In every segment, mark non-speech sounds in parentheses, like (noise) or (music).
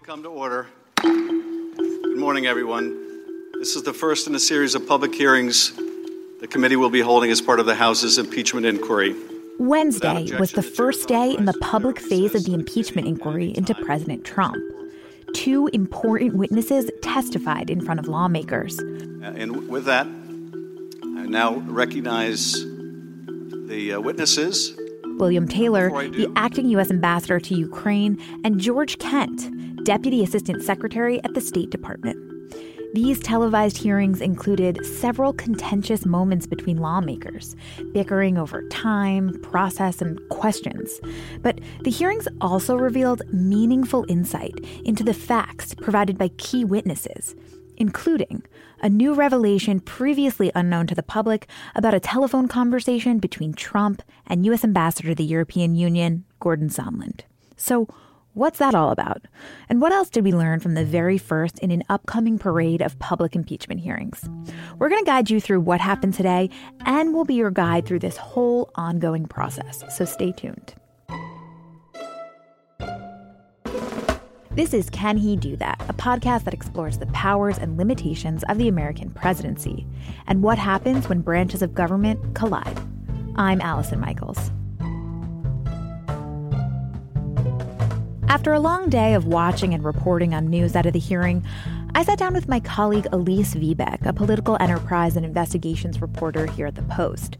will come to order. Good morning, everyone. This is the first in a series of public hearings the committee will be holding as part of the House's impeachment inquiry. Wednesday was the first day in the public phase of the impeachment inquiry into President Trump. Two important witnesses testified in front of lawmakers. And with that, I now recognize the uh, witnesses. William Taylor, the acting U.S. ambassador to Ukraine, and George Kent, deputy assistant secretary at the State Department. These televised hearings included several contentious moments between lawmakers, bickering over time, process, and questions. But the hearings also revealed meaningful insight into the facts provided by key witnesses, including a new revelation previously unknown to the public about a telephone conversation between Trump and U.S. Ambassador to the European Union, Gordon Sondland. So, What's that all about? And what else did we learn from the very first in an upcoming parade of public impeachment hearings? We're going to guide you through what happened today, and we'll be your guide through this whole ongoing process. So stay tuned. This is Can He Do That, a podcast that explores the powers and limitations of the American presidency and what happens when branches of government collide. I'm Allison Michaels. After a long day of watching and reporting on news out of the hearing, I sat down with my colleague Elise Viebeck, a political enterprise and investigations reporter here at The Post.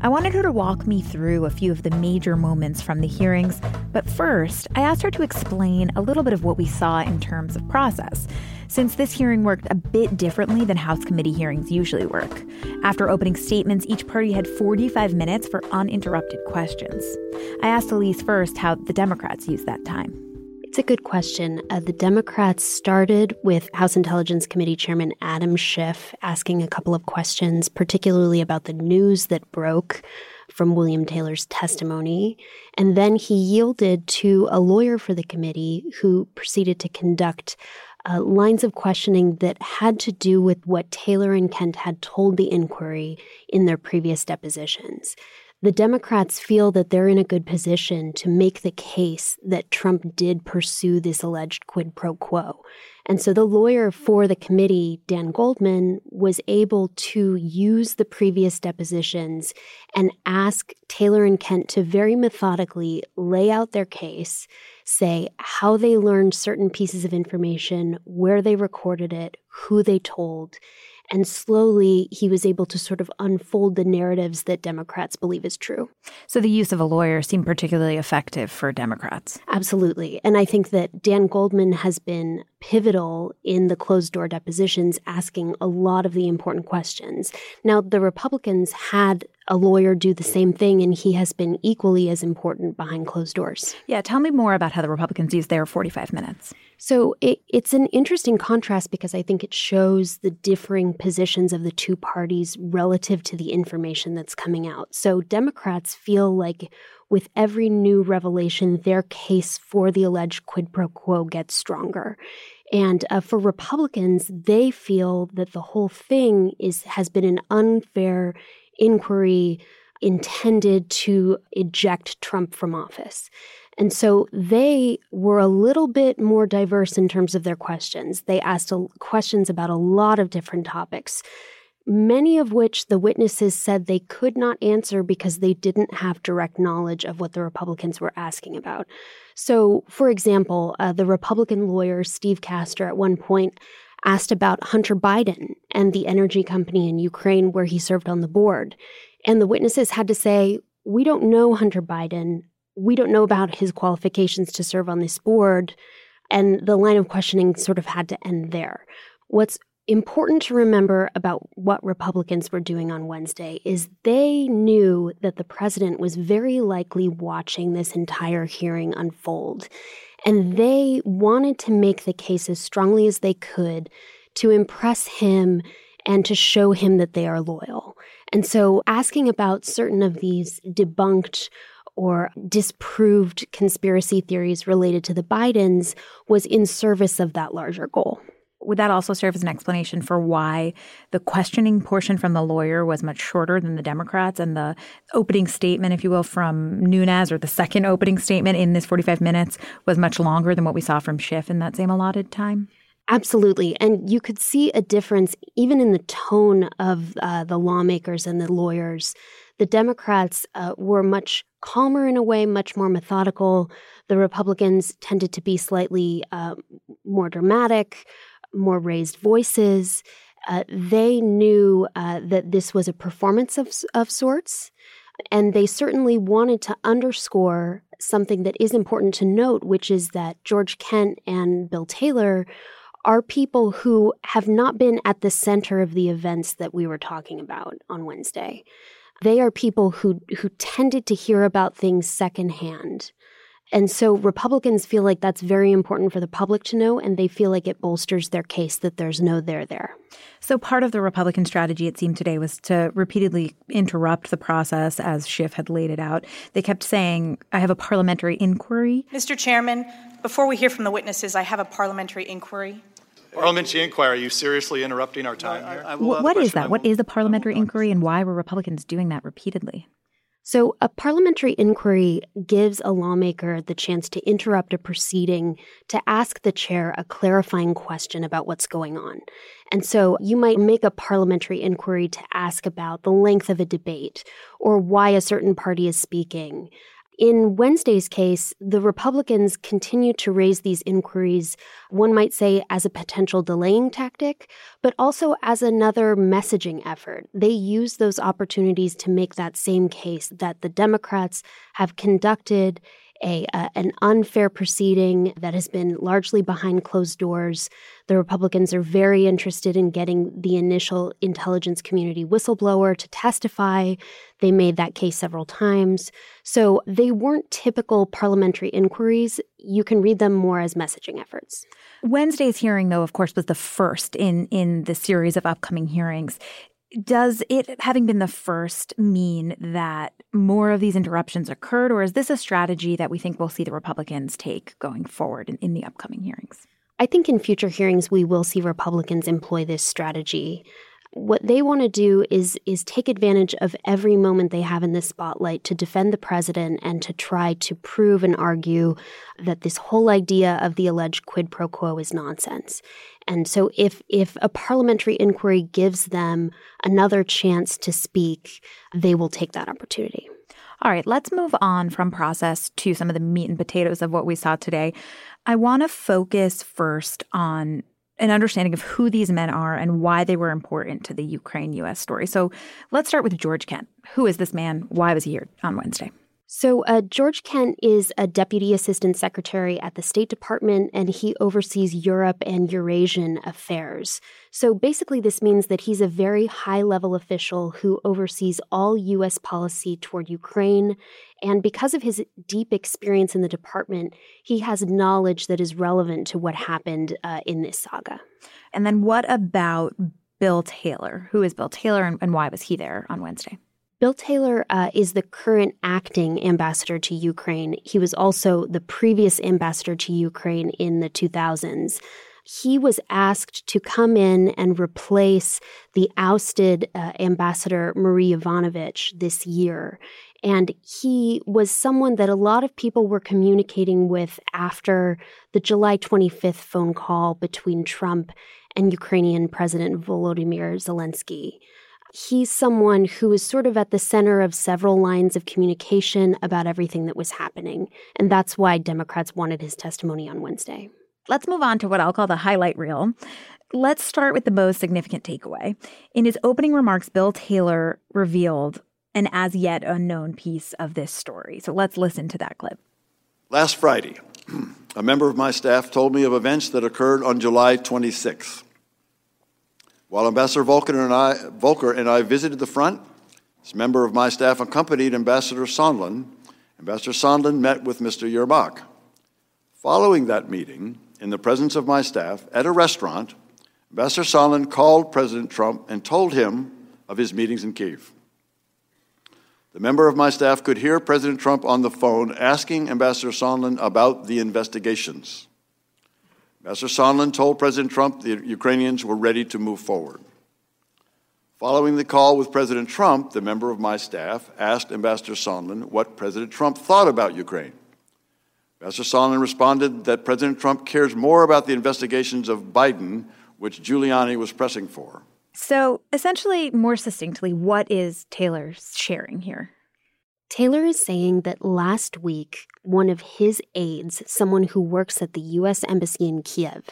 I wanted her to walk me through a few of the major moments from the hearings, but first, I asked her to explain a little bit of what we saw in terms of process, since this hearing worked a bit differently than House committee hearings usually work. After opening statements, each party had 45 minutes for uninterrupted questions. I asked Elise first how the Democrats used that time. It's a good question. Uh, the Democrats started with House Intelligence Committee Chairman Adam Schiff asking a couple of questions, particularly about the news that broke from William Taylor's testimony. And then he yielded to a lawyer for the committee who proceeded to conduct uh, lines of questioning that had to do with what Taylor and Kent had told the inquiry in their previous depositions the Democrats feel that they're in a good position to make the case that Trump did pursue this alleged quid pro quo. And so the lawyer for the committee, Dan Goldman, was able to use the previous depositions and ask Taylor and Kent to very methodically lay out their case, say how they learned certain pieces of information, where they recorded it, who they told, and slowly he was able to sort of unfold the narratives that Democrats believe is true. So the use of a lawyer seemed particularly effective for Democrats. Absolutely. And I think that Dan Goldman has been pivotal in the closed door depositions, asking a lot of the important questions. Now, the Republicans had a lawyer do the same thing, and he has been equally as important behind closed doors. Yeah, tell me more about how the Republicans used their 45 minutes. So it, it's an interesting contrast because I think it shows the differing positions of the two parties relative to the information that's coming out. So Democrats feel like with every new revelation, their case for the alleged quid pro quo gets stronger. And uh, for Republicans, they feel that the whole thing is has been an unfair inquiry intended to eject Trump from office. And so they were a little bit more diverse in terms of their questions. They asked questions about a lot of different topics, many of which the witnesses said they could not answer because they didn't have direct knowledge of what the Republicans were asking about. So, for example, uh, the Republican lawyer Steve Castor at one point asked about Hunter Biden and the energy company in Ukraine where he served on the board. And the witnesses had to say, We don't know Hunter Biden we don't know about his qualifications to serve on this board. And the line of questioning sort of had to end there. What's important to remember about what Republicans were doing on Wednesday is they knew that the president was very likely watching this entire hearing unfold. And they wanted to make the case as strongly as they could to impress him and to show him that they are loyal. And so asking about certain of these debunked or disproved conspiracy theories related to the Bidens was in service of that larger goal. Would that also serve as an explanation for why the questioning portion from the lawyer was much shorter than the Democrats and the opening statement, if you will, from Nunes or the second opening statement in this 45 minutes was much longer than what we saw from Schiff in that same allotted time? Absolutely. And you could see a difference even in the tone of uh, the lawmakers and the lawyers. The Democrats uh, were much calmer in a way, much more methodical. The Republicans tended to be slightly uh, more dramatic, more raised voices. Uh, they knew uh, that this was a performance of, of sorts, and they certainly wanted to underscore something that is important to note, which is that George Kent and Bill Taylor are people who have not been at the center of the events that we were talking about on Wednesday. They are people who who tended to hear about things secondhand. And so Republicans feel like that's very important for the public to know, and they feel like it bolsters their case that there's no there there. So part of the Republican strategy, it seemed today, was to repeatedly interrupt the process as Schiff had laid it out. They kept saying, I have a parliamentary inquiry. Mr. Chairman, before we hear from the witnesses, I have a parliamentary inquiry. Parliamentary inquiry. Are you seriously interrupting our time here? I, I what is that? What is a parliamentary inquiry, and why were Republicans doing that repeatedly? So, a parliamentary inquiry gives a lawmaker the chance to interrupt a proceeding to ask the chair a clarifying question about what's going on. And so, you might make a parliamentary inquiry to ask about the length of a debate or why a certain party is speaking, in Wednesday's case, the Republicans continue to raise these inquiries, one might say, as a potential delaying tactic, but also as another messaging effort. They use those opportunities to make that same case that the Democrats have conducted a, uh, an unfair proceeding that has been largely behind closed doors. The Republicans are very interested in getting the initial intelligence community whistleblower to testify. They made that case several times. So they weren't typical parliamentary inquiries. You can read them more as messaging efforts. Wednesday's hearing, though, of course, was the first in, in the series of upcoming hearings does it having been the first mean that more of these interruptions occurred or is this a strategy that we think we'll see the republicans take going forward in, in the upcoming hearings? I think in future hearings we will see republicans employ this strategy what they want to do is is take advantage of every moment they have in the spotlight to defend the president and to try to prove and argue that this whole idea of the alleged quid pro quo is nonsense. And so if if a parliamentary inquiry gives them another chance to speak, they will take that opportunity. All right, let's move on from process to some of the meat and potatoes of what we saw today. I want to focus first on an understanding of who these men are and why they were important to the Ukraine US story. So let's start with George Kent. Who is this man? Why was he here on Wednesday? So, uh, George Kent is a deputy assistant secretary at the State Department, and he oversees Europe and Eurasian affairs. So, basically, this means that he's a very high level official who oversees all U.S. policy toward Ukraine. And because of his deep experience in the department, he has knowledge that is relevant to what happened uh, in this saga. And then, what about Bill Taylor? Who is Bill Taylor, and, and why was he there on Wednesday? Bill Taylor uh, is the current acting ambassador to Ukraine. He was also the previous ambassador to Ukraine in the 2000s. He was asked to come in and replace the ousted uh, ambassador Marie Yovanovitch this year. And he was someone that a lot of people were communicating with after the July 25th phone call between Trump and Ukrainian President Volodymyr Zelensky he's someone who was sort of at the center of several lines of communication about everything that was happening. And that's why Democrats wanted his testimony on Wednesday. Let's move on to what I'll call the highlight reel. Let's start with the most significant takeaway. In his opening remarks, Bill Taylor revealed an as yet unknown piece of this story. So let's listen to that clip. Last Friday, (clears throat) a member of my staff told me of events that occurred on July 26th. While Ambassador Volker and I, Volker and I visited the front, this member of my staff accompanied Ambassador Sondland. Ambassador Sondland met with Mr. Yermak. Following that meeting, in the presence of my staff, at a restaurant, Ambassador Sondland called President Trump and told him of his meetings in Kiev. The member of my staff could hear President Trump on the phone asking Ambassador Sondland about the investigations. Ambassador Sondland told President Trump the Ukrainians were ready to move forward. Following the call with President Trump, the member of my staff asked Ambassador Sondland what President Trump thought about Ukraine. Ambassador Sondland responded that President Trump cares more about the investigations of Biden, which Giuliani was pressing for. So, essentially, more succinctly, what is Taylor sharing here? Taylor is saying that last week, one of his aides, someone who works at the U.S. Embassy in Kiev,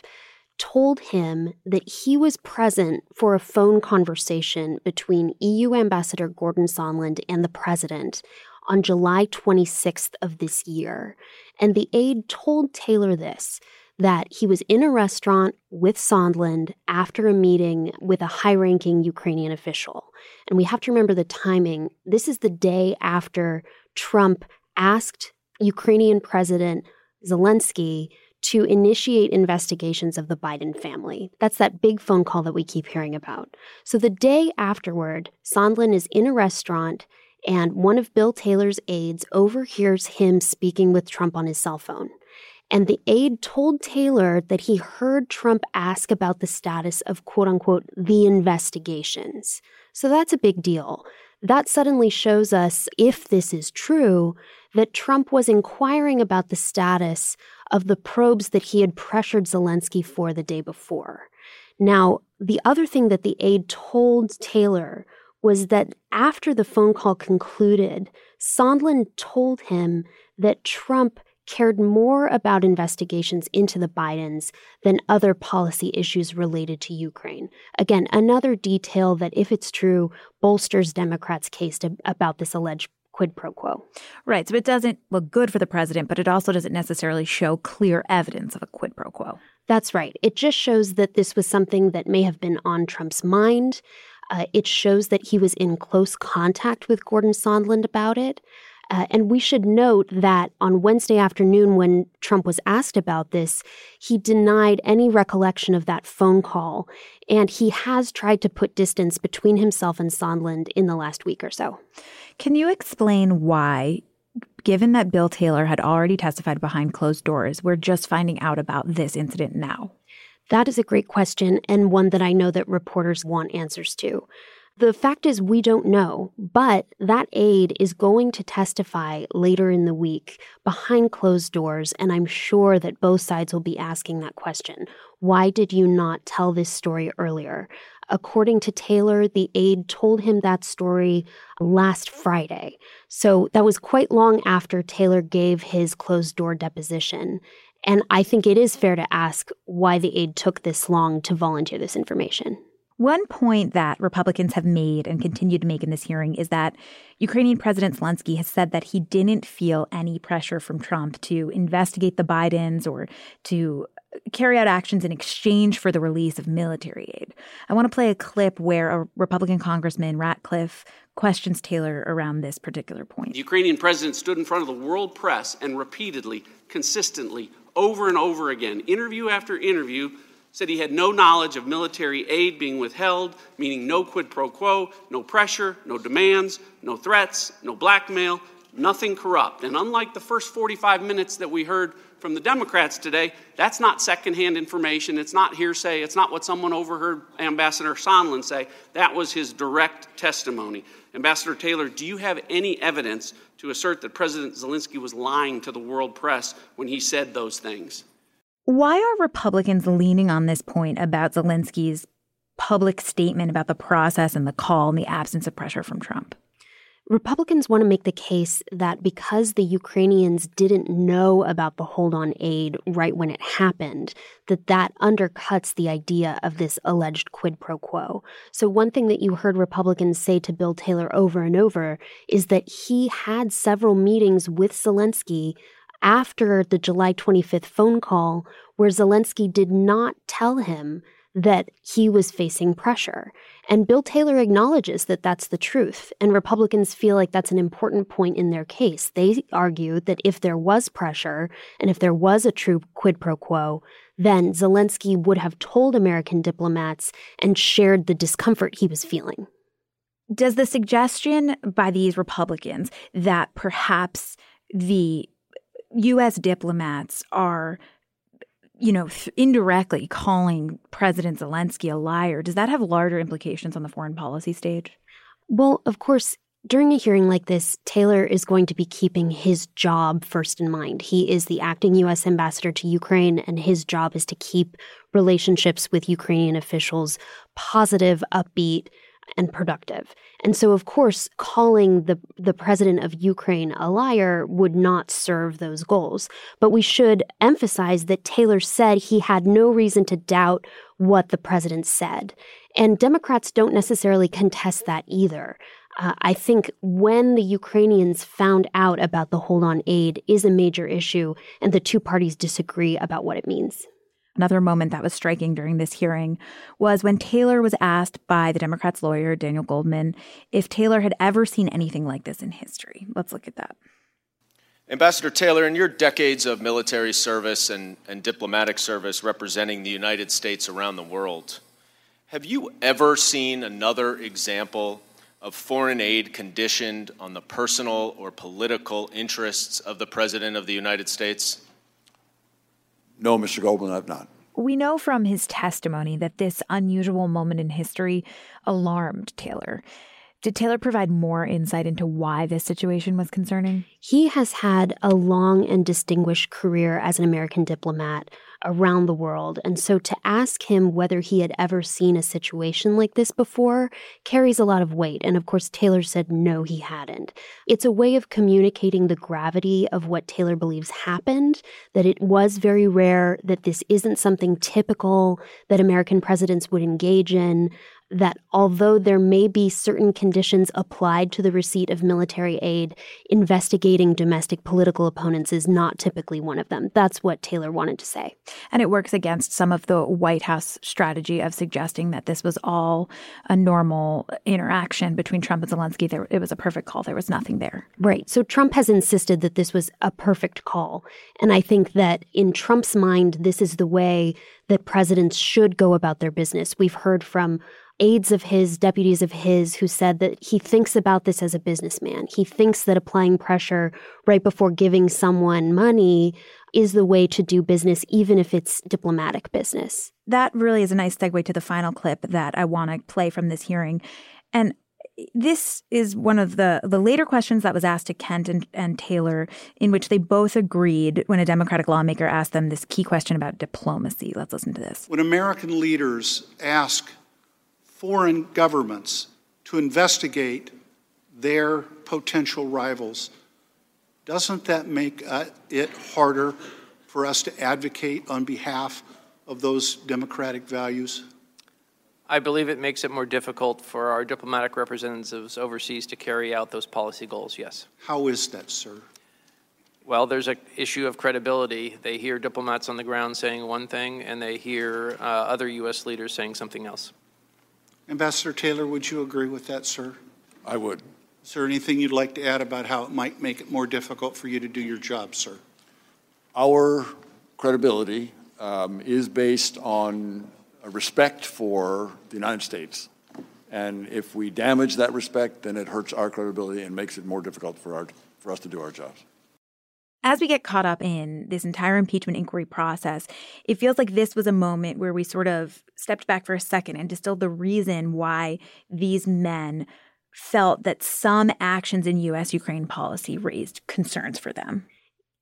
told him that he was present for a phone conversation between EU Ambassador Gordon Sondland and the president on July 26th of this year. And the aide told Taylor this that he was in a restaurant with Sondland after a meeting with a high ranking Ukrainian official. And we have to remember the timing. This is the day after Trump asked Ukrainian President Zelensky to initiate investigations of the Biden family. That's that big phone call that we keep hearing about. So the day afterward, Sondland is in a restaurant and one of Bill Taylor's aides overhears him speaking with Trump on his cell phone. And the aide told Taylor that he heard Trump ask about the status of quote unquote the investigations. So that's a big deal. That suddenly shows us, if this is true, that Trump was inquiring about the status of the probes that he had pressured Zelensky for the day before. Now, the other thing that the aide told Taylor was that after the phone call concluded, Sondland told him that Trump cared more about investigations into the Bidens than other policy issues related to Ukraine. Again, another detail that, if it's true, bolsters Democrats' case to, about this alleged quid pro quo. Right. So it doesn't look good for the president, but it also doesn't necessarily show clear evidence of a quid pro quo. That's right. It just shows that this was something that may have been on Trump's mind. Uh, it shows that he was in close contact with Gordon Sondland about it. Uh, and we should note that on Wednesday afternoon, when Trump was asked about this, he denied any recollection of that phone call. And he has tried to put distance between himself and Sondland in the last week or so. Can you explain why, given that Bill Taylor had already testified behind closed doors, we're just finding out about this incident now? That is a great question, and one that I know that reporters want answers to. The fact is, we don't know, but that aide is going to testify later in the week behind closed doors, and I'm sure that both sides will be asking that question. Why did you not tell this story earlier? According to Taylor, the aide told him that story last Friday. So that was quite long after Taylor gave his closed door deposition. And I think it is fair to ask why the aide took this long to volunteer this information. One point that Republicans have made and continue to make in this hearing is that Ukrainian President Zelensky has said that he didn't feel any pressure from Trump to investigate the Bidens or to carry out actions in exchange for the release of military aid. I want to play a clip where a Republican Congressman, Ratcliffe, questions Taylor around this particular point. The Ukrainian president stood in front of the world press and repeatedly, consistently, over and over again, interview after interview, said he had no knowledge of military aid being withheld, meaning no quid pro quo, no pressure, no demands, no threats, no blackmail, nothing corrupt. And unlike the first 45 minutes that we heard from the Democrats today, that's not secondhand information. It's not hearsay. It's not what someone overheard Ambassador Sondland say. That was his direct testimony. Ambassador Taylor, do you have any evidence to assert that President Zelensky was lying to the world press when he said those things? Why are Republicans leaning on this point about Zelensky's public statement about the process and the call and the absence of pressure from Trump? Republicans want to make the case that because the Ukrainians didn't know about the hold on aid right when it happened, that that undercuts the idea of this alleged quid pro quo. So one thing that you heard Republicans say to Bill Taylor over and over is that he had several meetings with Zelensky after the July 25th phone call where Zelensky did not tell him that he was facing pressure. And Bill Taylor acknowledges that that's the truth. And Republicans feel like that's an important point in their case. They argue that if there was pressure and if there was a true quid pro quo, then Zelensky would have told American diplomats and shared the discomfort he was feeling. Does the suggestion by these Republicans that perhaps the U.S. diplomats are you know, th- indirectly calling President Zelensky a liar, does that have larger implications on the foreign policy stage? Well, of course, during a hearing like this, Taylor is going to be keeping his job first in mind. He is the acting U.S. ambassador to Ukraine, and his job is to keep relationships with Ukrainian officials positive, upbeat, and productive. And so, of course, calling the, the president of Ukraine a liar would not serve those goals. But we should emphasize that Taylor said he had no reason to doubt what the president said. And Democrats don't necessarily contest that either. Uh, I think when the Ukrainians found out about the hold on aid is a major issue, and the two parties disagree about what it means. Another moment that was striking during this hearing was when Taylor was asked by the Democrats' lawyer, Daniel Goldman, if Taylor had ever seen anything like this in history. Let's look at that. Ambassador Taylor, in your decades of military service and, and diplomatic service representing the United States around the world, have you ever seen another example of foreign aid conditioned on the personal or political interests of the President of the United States? No, Mr. Goldman, I've not. We know from his testimony that this unusual moment in history alarmed Taylor. Did Taylor provide more insight into why this situation was concerning? He has had a long and distinguished career as an American diplomat around the world. And so to ask him whether he had ever seen a situation like this before carries a lot of weight. And of course, Taylor said no, he hadn't. It's a way of communicating the gravity of what Taylor believes happened, that it was very rare, that this isn't something typical that American presidents would engage in that although there may be certain conditions applied to the receipt of military aid, investigating domestic political opponents is not typically one of them. That's what Taylor wanted to say. And it works against some of the White House strategy of suggesting that this was all a normal interaction between Trump and Zelensky. There, it was a perfect call. There was nothing there. Right. So Trump has insisted that this was a perfect call. And I think that in Trump's mind, this is the way that presidents should go about their business. We've heard from aides of his, deputies of his, who said that he thinks about this as a businessman. He thinks that applying pressure right before giving someone money is the way to do business, even if it's diplomatic business. That really is a nice segue to the final clip that I want to play from this hearing. And this is one of the the later questions that was asked to Kent and, and Taylor, in which they both agreed when a Democratic lawmaker asked them this key question about diplomacy. Let's listen to this. When American leaders ask foreign governments to investigate their potential rivals, doesn't that make uh, it harder for us to advocate on behalf of those democratic values? I believe it makes it more difficult for our diplomatic representatives overseas to carry out those policy goals, yes. How is that, sir? Well, there's an issue of credibility. They hear diplomats on the ground saying one thing, and they hear uh, other U.S. leaders saying something else. Ambassador Taylor, would you agree with that, sir? I would. Is there anything you'd like to add about how it might make it more difficult for you to do your job, sir? Our credibility um, is based on a respect for the United States. And if we damage that respect, then it hurts our credibility and makes it more difficult for, our, for us to do our jobs. As we get caught up in this entire impeachment inquiry process, it feels like this was a moment where we sort of stepped back for a second and distilled the reason why these men felt that some actions in U.S. Ukraine policy raised concerns for them.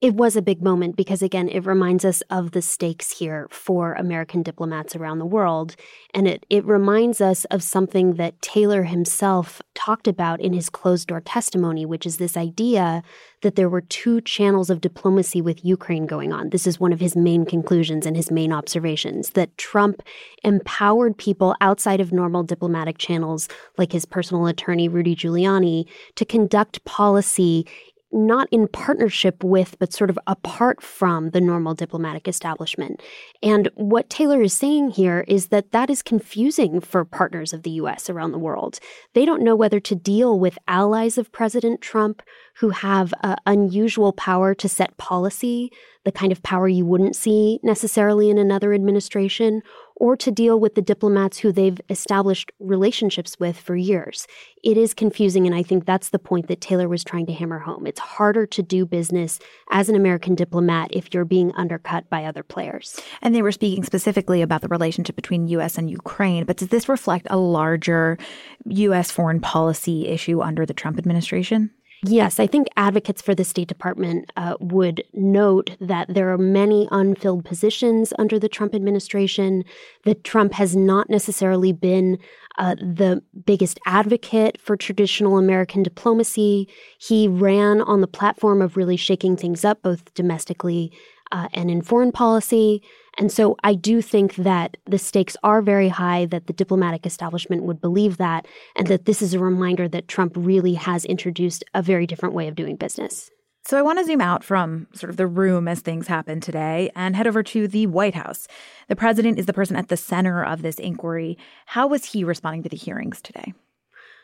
It was a big moment because, again, it reminds us of the stakes here for American diplomats around the world. And it, it reminds us of something that Taylor himself talked about in his closed door testimony, which is this idea that there were two channels of diplomacy with Ukraine going on. This is one of his main conclusions and his main observations that Trump empowered people outside of normal diplomatic channels, like his personal attorney, Rudy Giuliani, to conduct policy not in partnership with, but sort of apart from the normal diplomatic establishment. And what Taylor is saying here is that that is confusing for partners of the US around the world. They don't know whether to deal with allies of President Trump who have uh, unusual power to set policy the kind of power you wouldn't see necessarily in another administration, or to deal with the diplomats who they've established relationships with for years. It is confusing, and I think that's the point that Taylor was trying to hammer home. It's harder to do business as an American diplomat if you're being undercut by other players. And they were speaking specifically about the relationship between U.S. and Ukraine, but does this reflect a larger U.S. foreign policy issue under the Trump administration? Yes, I think advocates for the State Department uh, would note that there are many unfilled positions under the Trump administration, that Trump has not necessarily been uh, the biggest advocate for traditional American diplomacy. He ran on the platform of really shaking things up, both domestically uh, and in foreign policy. And so I do think that the stakes are very high, that the diplomatic establishment would believe that, and that this is a reminder that Trump really has introduced a very different way of doing business. So I want to zoom out from sort of the room as things happen today and head over to the White House. The president is the person at the center of this inquiry. How was he responding to the hearings today?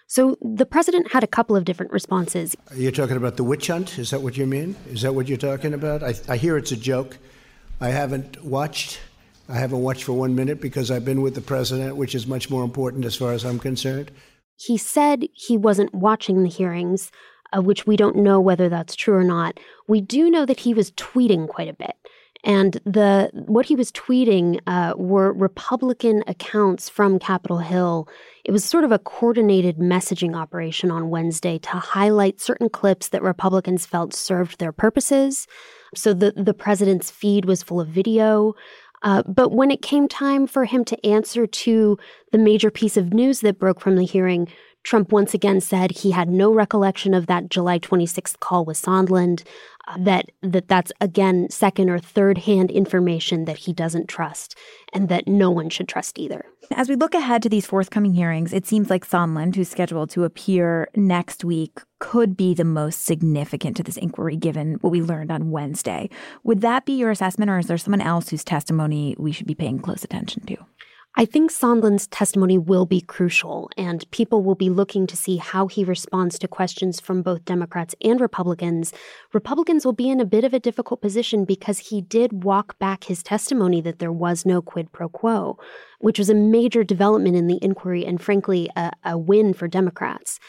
So the president had a couple of different responses. You're talking about the witch hunt? Is that what you mean? Is that what you're talking about? I, I hear it's a joke. I haven't watched. I haven't watched for one minute because I've been with the president, which is much more important as far as I'm concerned. He said he wasn't watching the hearings, uh, which we don't know whether that's true or not. We do know that he was tweeting quite a bit. And the what he was tweeting uh, were Republican accounts from Capitol Hill. It was sort of a coordinated messaging operation on Wednesday to highlight certain clips that Republicans felt served their purposes. So the, the president's feed was full of video. Uh, but when it came time for him to answer to the major piece of news that broke from the hearing, Trump once again said he had no recollection of that July 26th call with Sondland, uh, that, that that's again second or third hand information that he doesn't trust and that no one should trust either. As we look ahead to these forthcoming hearings, it seems like Sondland, who's scheduled to appear next week, could be the most significant to this inquiry given what we learned on Wednesday. Would that be your assessment, or is there someone else whose testimony we should be paying close attention to? I think Sondland's testimony will be crucial, and people will be looking to see how he responds to questions from both Democrats and Republicans. Republicans will be in a bit of a difficult position because he did walk back his testimony that there was no quid pro quo, which was a major development in the inquiry and, frankly, a, a win for Democrats.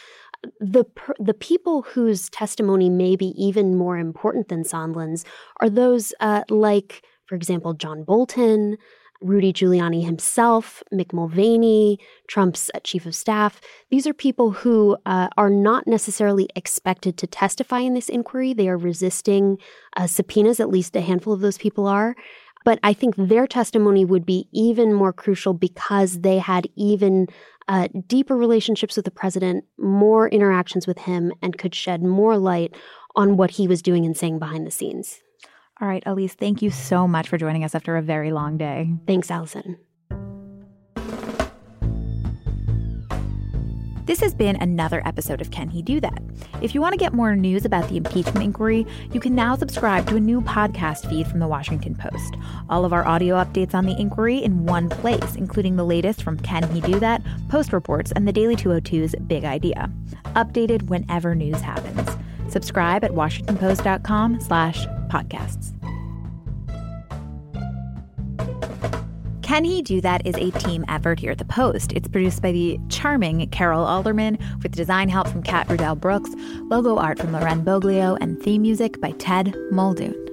The, the people whose testimony may be even more important than Sondland's are those uh, like, for example, John Bolton. Rudy Giuliani himself, Mick Mulvaney, Trump's uh, chief of staff. These are people who uh, are not necessarily expected to testify in this inquiry. They are resisting uh, subpoenas, at least a handful of those people are. But I think their testimony would be even more crucial because they had even uh, deeper relationships with the president, more interactions with him, and could shed more light on what he was doing and saying behind the scenes. All right, Elise, thank you so much for joining us after a very long day. Thanks, Allison. This has been another episode of Can He Do That? If you want to get more news about the impeachment inquiry, you can now subscribe to a new podcast feed from the Washington Post. All of our audio updates on the inquiry in one place, including the latest from Can He Do That, Post Reports, and the Daily 202's Big Idea. Updated whenever news happens. Subscribe at washingtonpost.com slash podcasts. Can He Do That is a team effort here at The Post. It's produced by the charming Carol Alderman with design help from Kat Rudell Brooks, logo art from Loren Boglio, and theme music by Ted Muldoon.